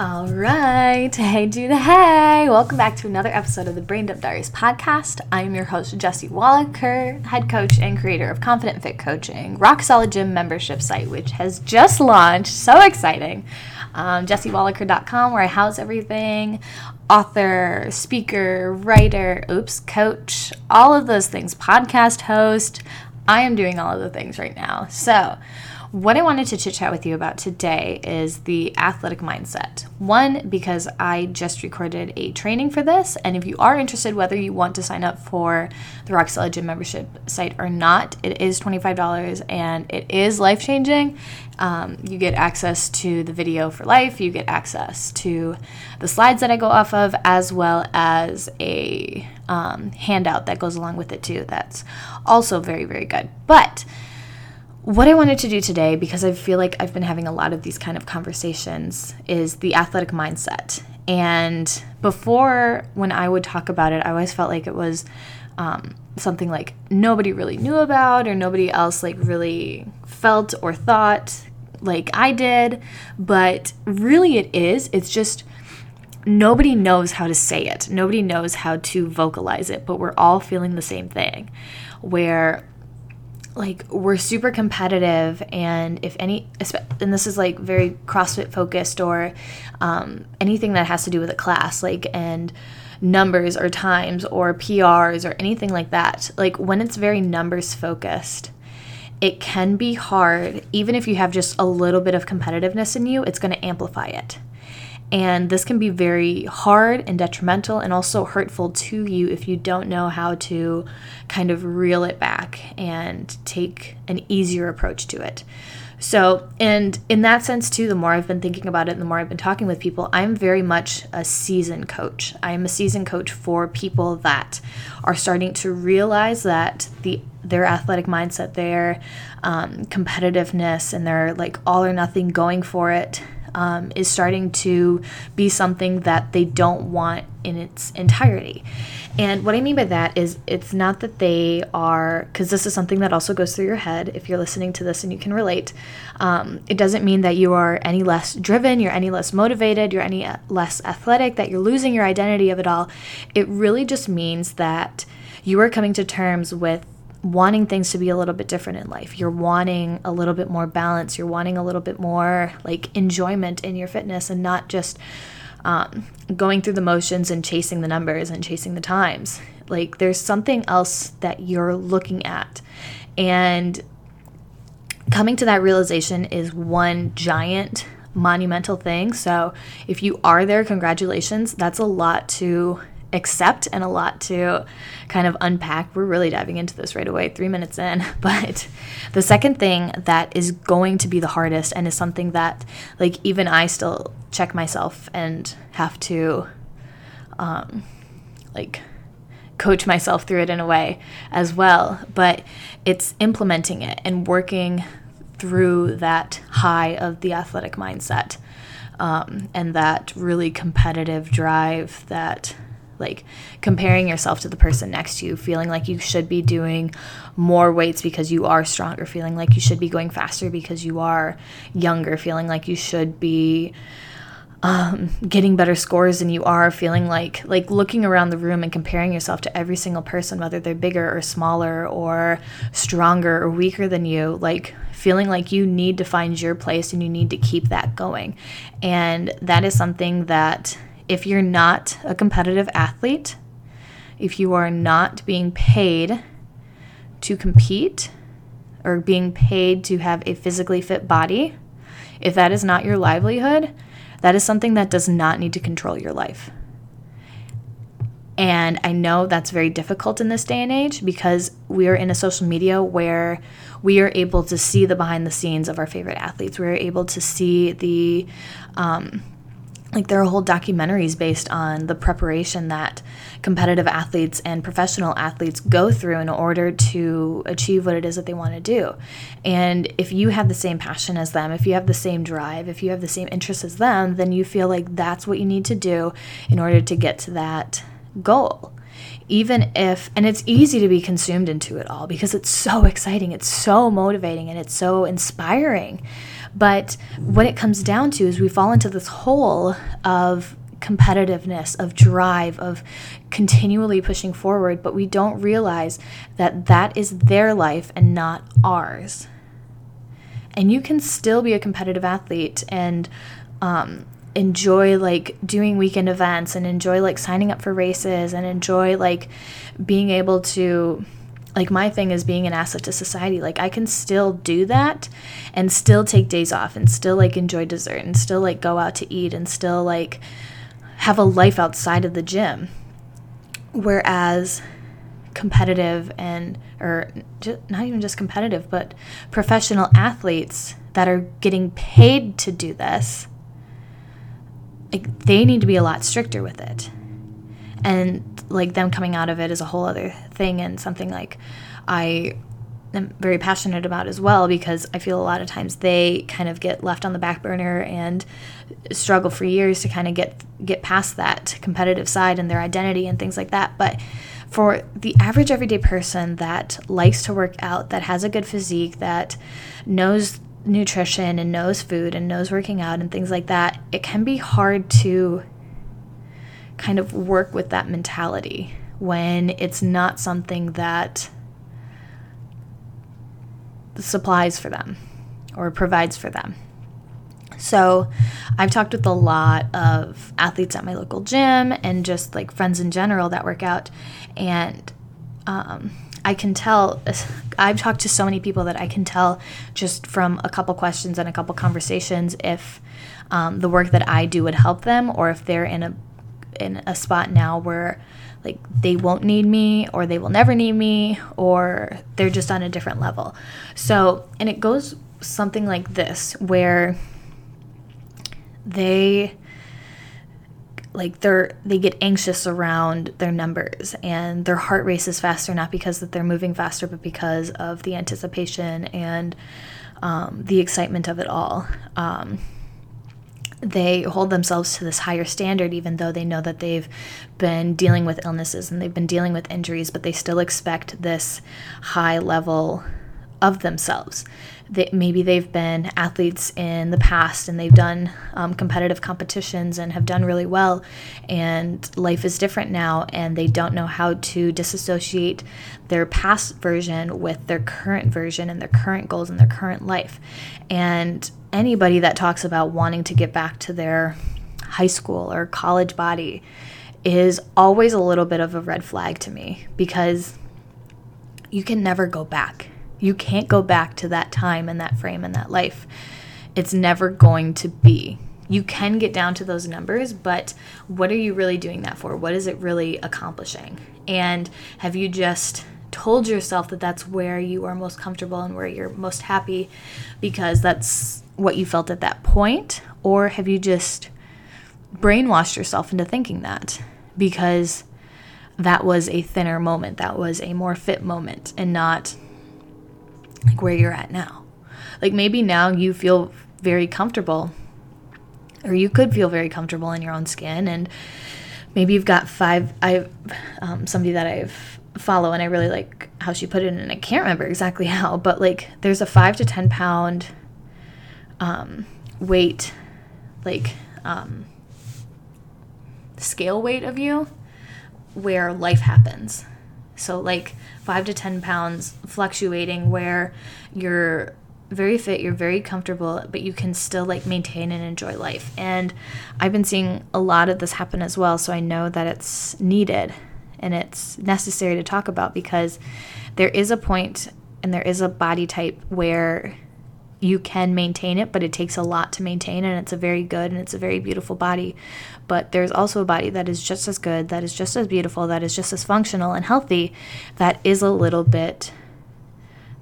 All right. Hey, Judah. Hey. Welcome back to another episode of the Brain Dump Diaries podcast. I am your host, Jesse Wallaker, head coach and creator of Confident Fit Coaching, Rock Solid Gym membership site, which has just launched. So exciting. Um, JessieWallaker.com, where I house everything author, speaker, writer, oops, coach, all of those things, podcast host. I am doing all of the things right now. So, what I wanted to chit chat with you about today is the athletic mindset. One, because I just recorded a training for this, and if you are interested, whether you want to sign up for the Solid Gym membership site or not, it is $25 and it is life changing. Um, you get access to the video for life, you get access to the slides that I go off of, as well as a um, handout that goes along with it, too. That's also very, very good. But what I wanted to do today, because I feel like I've been having a lot of these kind of conversations, is the athletic mindset. And before, when I would talk about it, I always felt like it was um, something like nobody really knew about or nobody else like really felt or thought like I did. But really, it is. It's just nobody knows how to say it, nobody knows how to vocalize it, but we're all feeling the same thing. Where like we're super competitive and if any and this is like very crossfit focused or um, anything that has to do with a class like and numbers or times or prs or anything like that like when it's very numbers focused it can be hard even if you have just a little bit of competitiveness in you it's going to amplify it and this can be very hard and detrimental and also hurtful to you if you don't know how to kind of reel it back and take an easier approach to it. So, and in that sense, too, the more I've been thinking about it, and the more I've been talking with people, I'm very much a season coach. I am a season coach for people that are starting to realize that the their athletic mindset, their um, competitiveness, and their like all or nothing going for it um, is starting to be something that they don't want in its entirety. And what I mean by that is it's not that they are, because this is something that also goes through your head if you're listening to this and you can relate. Um, it doesn't mean that you are any less driven, you're any less motivated, you're any less athletic, that you're losing your identity of it all. It really just means that you are coming to terms with wanting things to be a little bit different in life. You're wanting a little bit more balance. You're wanting a little bit more like enjoyment in your fitness and not just um, going through the motions and chasing the numbers and chasing the times. Like there's something else that you're looking at. And coming to that realization is one giant monumental thing. So if you are there, congratulations. That's a lot to accept and a lot to kind of unpack. We're really diving into this right away, three minutes in. But the second thing that is going to be the hardest and is something that, like, even I still check myself and have to, um, like, coach myself through it in a way as well. But it's implementing it and working through that high of the athletic mindset. Um, and that really competitive drive that like comparing yourself to the person next to you, feeling like you should be doing more weights because you are stronger, feeling like you should be going faster because you are younger, feeling like you should be um, getting better scores than you are, feeling like like looking around the room and comparing yourself to every single person, whether they're bigger or smaller or stronger or weaker than you, like feeling like you need to find your place and you need to keep that going. And that is something that if you're not a competitive athlete, if you are not being paid to compete or being paid to have a physically fit body, if that is not your livelihood, that is something that does not need to control your life. And I know that's very difficult in this day and age because we are in a social media where we are able to see the behind the scenes of our favorite athletes. We're able to see the um, like there are whole documentaries based on the preparation that competitive athletes and professional athletes go through in order to achieve what it is that they want to do. And if you have the same passion as them, if you have the same drive, if you have the same interests as them, then you feel like that's what you need to do in order to get to that goal. Even if, and it's easy to be consumed into it all because it's so exciting, it's so motivating, and it's so inspiring. But what it comes down to is we fall into this hole of competitiveness, of drive, of continually pushing forward, but we don't realize that that is their life and not ours. And you can still be a competitive athlete and um, enjoy like doing weekend events and enjoy like signing up for races and enjoy like being able to like my thing is being an asset to society. Like i can still do that and still take days off and still like enjoy dessert and still like go out to eat and still like have a life outside of the gym. Whereas competitive and or just, not even just competitive but professional athletes that are getting paid to do this like they need to be a lot stricter with it and like them coming out of it is a whole other thing and something like i am very passionate about as well because i feel a lot of times they kind of get left on the back burner and struggle for years to kind of get get past that competitive side and their identity and things like that. But for the average everyday person that likes to work out that has a good physique that knows nutrition and knows food and knows working out and things like that, it can be hard to kind of work with that mentality when it's not something that supplies for them or provides for them. So, I've talked with a lot of athletes at my local gym and just like friends in general that work out, and um, I can tell, I've talked to so many people that I can tell just from a couple questions and a couple conversations if um, the work that I do would help them or if they're in a in a spot now where like they won't need me or they will never need me or they're just on a different level. So, and it goes something like this where they like they're they get anxious around their numbers and their heart races faster not because that they're moving faster but because of the anticipation and um, the excitement of it all um, they hold themselves to this higher standard even though they know that they've been dealing with illnesses and they've been dealing with injuries but they still expect this high level of themselves that maybe they've been athletes in the past and they've done um, competitive competitions and have done really well and life is different now and they don't know how to disassociate their past version with their current version and their current goals and their current life. And anybody that talks about wanting to get back to their high school or college body is always a little bit of a red flag to me because you can never go back you can't go back to that time and that frame and that life. It's never going to be. You can get down to those numbers, but what are you really doing that for? What is it really accomplishing? And have you just told yourself that that's where you are most comfortable and where you're most happy because that's what you felt at that point? Or have you just brainwashed yourself into thinking that because that was a thinner moment, that was a more fit moment, and not like where you're at now. Like maybe now you feel very comfortable, or you could feel very comfortable in your own skin, and maybe you've got five. I um, somebody that I've follow and I really like how she put it and I can't remember exactly how but like there's a five to ten pound um, weight like um, scale weight of you where life happens so, like five to 10 pounds fluctuating where you're very fit, you're very comfortable, but you can still like maintain and enjoy life. And I've been seeing a lot of this happen as well. So, I know that it's needed and it's necessary to talk about because there is a point and there is a body type where you can maintain it, but it takes a lot to maintain, and it's a very good and it's a very beautiful body. But there's also a body that is just as good, that is just as beautiful, that is just as functional and healthy, that is a little bit,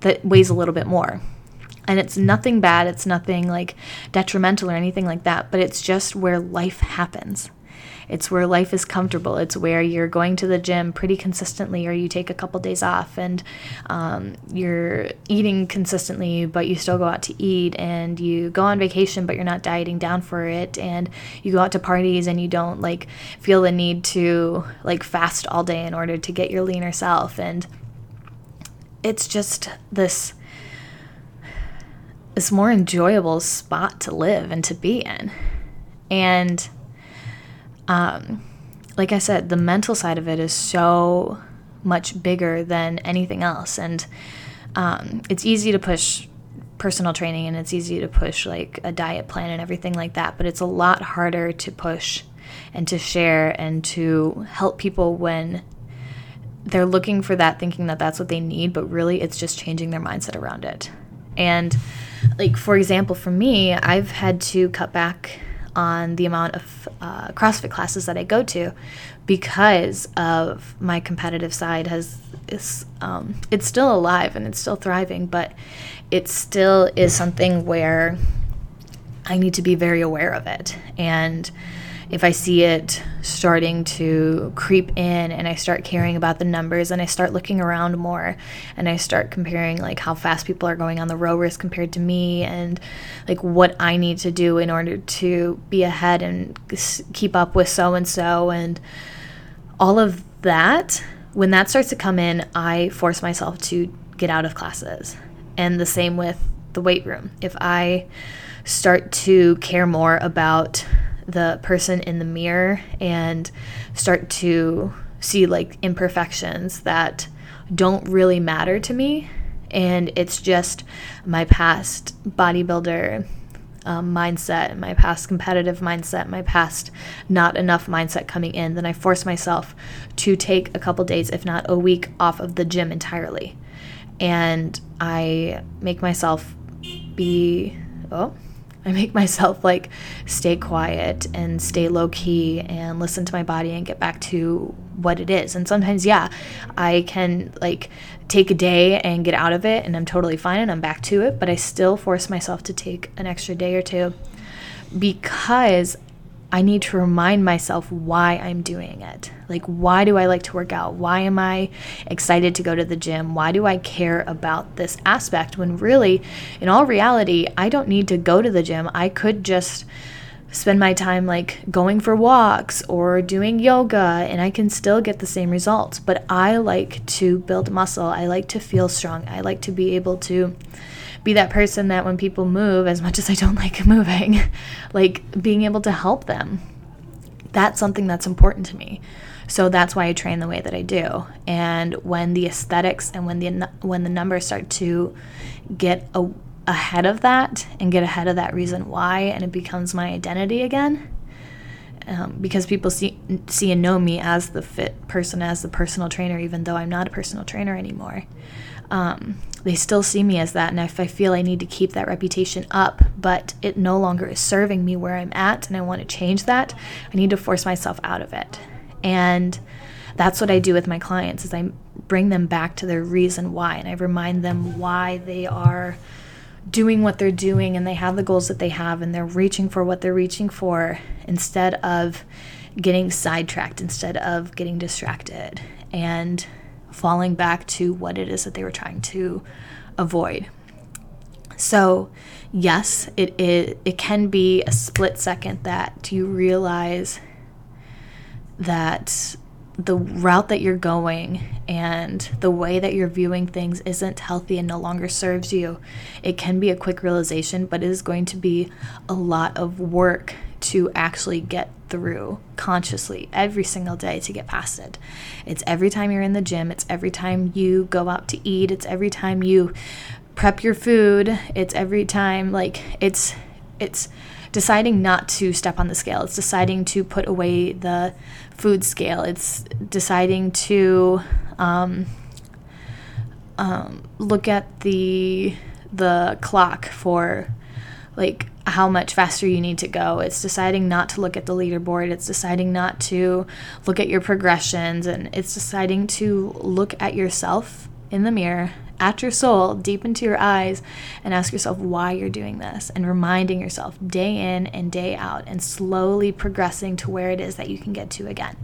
that weighs a little bit more. And it's nothing bad, it's nothing like detrimental or anything like that, but it's just where life happens. It's where life is comfortable. It's where you're going to the gym pretty consistently, or you take a couple days off, and um, you're eating consistently, but you still go out to eat, and you go on vacation, but you're not dieting down for it, and you go out to parties, and you don't like feel the need to like fast all day in order to get your leaner self, and it's just this this more enjoyable spot to live and to be in. And um, like I said, the mental side of it is so much bigger than anything else. And um, it's easy to push personal training and it's easy to push like a diet plan and everything like that, but it's a lot harder to push and to share and to help people when they're looking for that, thinking that that's what they need, but really it's just changing their mindset around it. And, like, for example, for me, I've had to cut back on the amount of uh, CrossFit classes that I go to because of my competitive side has is um, it's still alive and it's still thriving, but it still is something where I need to be very aware of it. And if I see it starting to creep in and I start caring about the numbers and I start looking around more and I start comparing like how fast people are going on the rowers compared to me and like what I need to do in order to be ahead and keep up with so and so and all of that, when that starts to come in, I force myself to get out of classes. And the same with the weight room. If I start to care more about the person in the mirror and start to see like imperfections that don't really matter to me and it's just my past bodybuilder um, mindset, my past competitive mindset, my past not enough mindset coming in, then I force myself to take a couple days, if not a week, off of the gym entirely. And I make myself be, oh, I make myself like stay quiet and stay low key and listen to my body and get back to what it is. And sometimes, yeah, I can like take a day and get out of it and I'm totally fine and I'm back to it, but I still force myself to take an extra day or two because I need to remind myself why I'm doing it. Like, why do I like to work out? Why am I excited to go to the gym? Why do I care about this aspect when really, in all reality, I don't need to go to the gym. I could just spend my time like going for walks or doing yoga and I can still get the same results. But I like to build muscle. I like to feel strong. I like to be able to be that person that when people move, as much as I don't like moving, like being able to help them. That's something that's important to me. So that's why I train the way that I do. And when the aesthetics and when the when the numbers start to get a, ahead of that and get ahead of that reason why, and it becomes my identity again, um, because people see see and know me as the fit person, as the personal trainer, even though I'm not a personal trainer anymore um, they still see me as that. And if I feel I need to keep that reputation up, but it no longer is serving me where I'm at and I want to change that, I need to force myself out of it. And that's what I do with my clients is I bring them back to their reason why and I remind them why they are doing what they're doing and they have the goals that they have and they're reaching for what they're reaching for instead of getting sidetracked instead of getting distracted and falling back to what it is that they were trying to avoid. So, yes, it is it can be a split second that you realize that the route that you're going and the way that you're viewing things isn't healthy and no longer serves you. It can be a quick realization, but it is going to be a lot of work to actually get through consciously every single day to get past it. It's every time you're in the gym, it's every time you go out to eat, it's every time you prep your food, it's every time like it's it's deciding not to step on the scale. It's deciding to put away the food scale. It's deciding to um, um, look at the the clock for like how much faster you need to go. It's deciding not to look at the leaderboard. It's deciding not to look at your progressions. And it's deciding to look at yourself in the mirror, at your soul, deep into your eyes, and ask yourself why you're doing this. And reminding yourself day in and day out, and slowly progressing to where it is that you can get to again.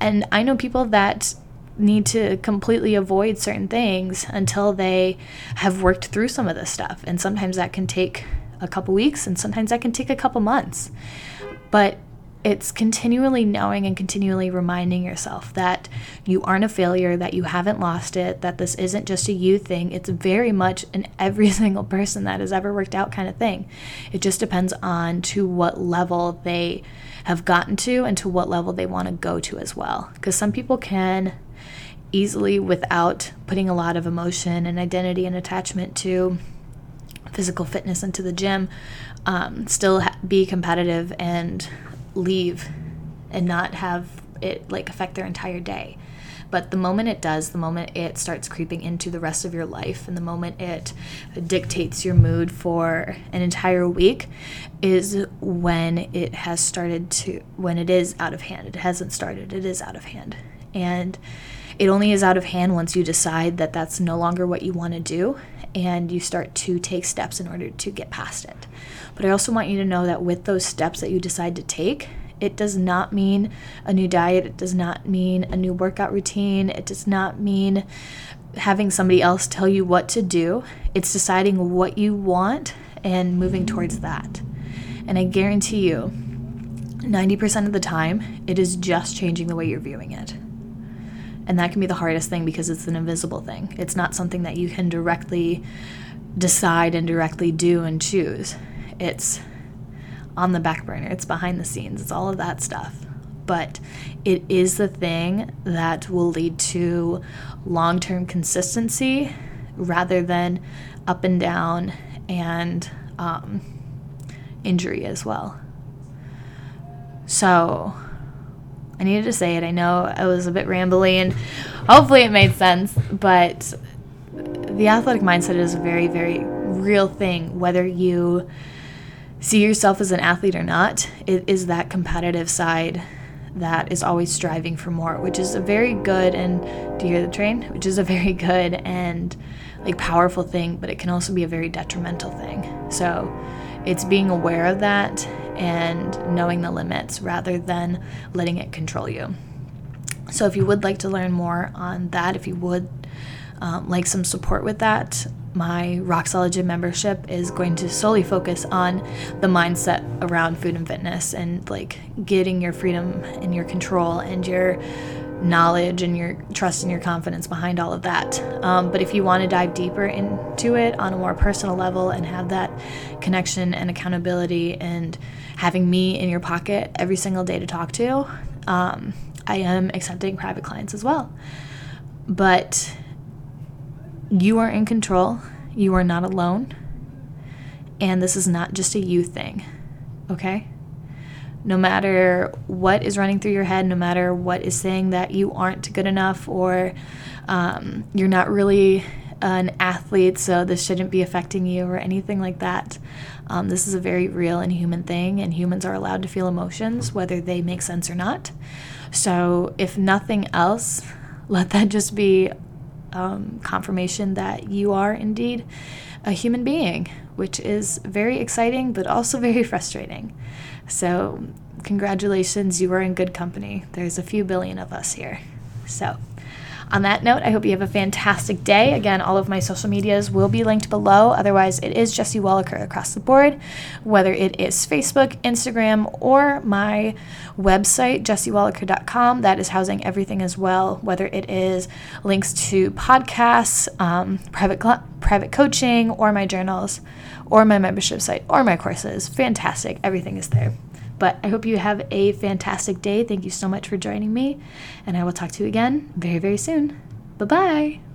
And I know people that need to completely avoid certain things until they have worked through some of this stuff. And sometimes that can take a couple weeks, and sometimes that can take a couple months. But it's continually knowing and continually reminding yourself that you aren't a failure, that you haven't lost it, that this isn't just a you thing. It's very much an every single person that has ever worked out kind of thing. It just depends on to what level they have gotten to and to what level they want to go to as well. Because some people can easily, without putting a lot of emotion and identity and attachment to physical fitness into the gym, um, still ha- be competitive and leave and not have it like affect their entire day. But the moment it does, the moment it starts creeping into the rest of your life, and the moment it dictates your mood for an entire week, is when it has started to, when it is out of hand. It hasn't started, it is out of hand. And it only is out of hand once you decide that that's no longer what you want to do and you start to take steps in order to get past it. But I also want you to know that with those steps that you decide to take, it does not mean a new diet. It does not mean a new workout routine. It does not mean having somebody else tell you what to do. It's deciding what you want and moving towards that. And I guarantee you, 90% of the time, it is just changing the way you're viewing it. And that can be the hardest thing because it's an invisible thing. It's not something that you can directly decide and directly do and choose. It's on the back burner, it's behind the scenes, it's all of that stuff. But it is the thing that will lead to long term consistency rather than up and down and um, injury as well. So I needed to say it. I know I was a bit rambly and hopefully it made sense, but the athletic mindset is a very, very real thing, whether you see yourself as an athlete or not, it is that competitive side that is always striving for more, which is a very good and do you hear the train? Which is a very good and like powerful thing, but it can also be a very detrimental thing. So it's being aware of that and knowing the limits rather than letting it control you. So if you would like to learn more on that, if you would um, like some support with that, my Rock Solid Gym membership is going to solely focus on the mindset around food and fitness and like getting your freedom and your control and your knowledge and your trust and your confidence behind all of that. Um, but if you want to dive deeper into it on a more personal level and have that connection and accountability and having me in your pocket every single day to talk to, um, I am accepting private clients as well. But you are in control, you are not alone, and this is not just a you thing, okay? No matter what is running through your head, no matter what is saying that you aren't good enough or um, you're not really an athlete, so this shouldn't be affecting you or anything like that. Um, this is a very real and human thing, and humans are allowed to feel emotions, whether they make sense or not. So, if nothing else, let that just be um, confirmation that you are indeed a human being, which is very exciting but also very frustrating. So, congratulations, you are in good company. There's a few billion of us here. So, on that note, I hope you have a fantastic day. Again, all of my social medias will be linked below. Otherwise, it is Jesse Wallaker across the board, whether it is Facebook, Instagram, or my website, jessiewallaker.com. That is housing everything as well, whether it is links to podcasts, um, private, cl- private coaching, or my journals, or my membership site, or my courses. Fantastic. Everything is there. But I hope you have a fantastic day. Thank you so much for joining me, and I will talk to you again very, very soon. Bye bye.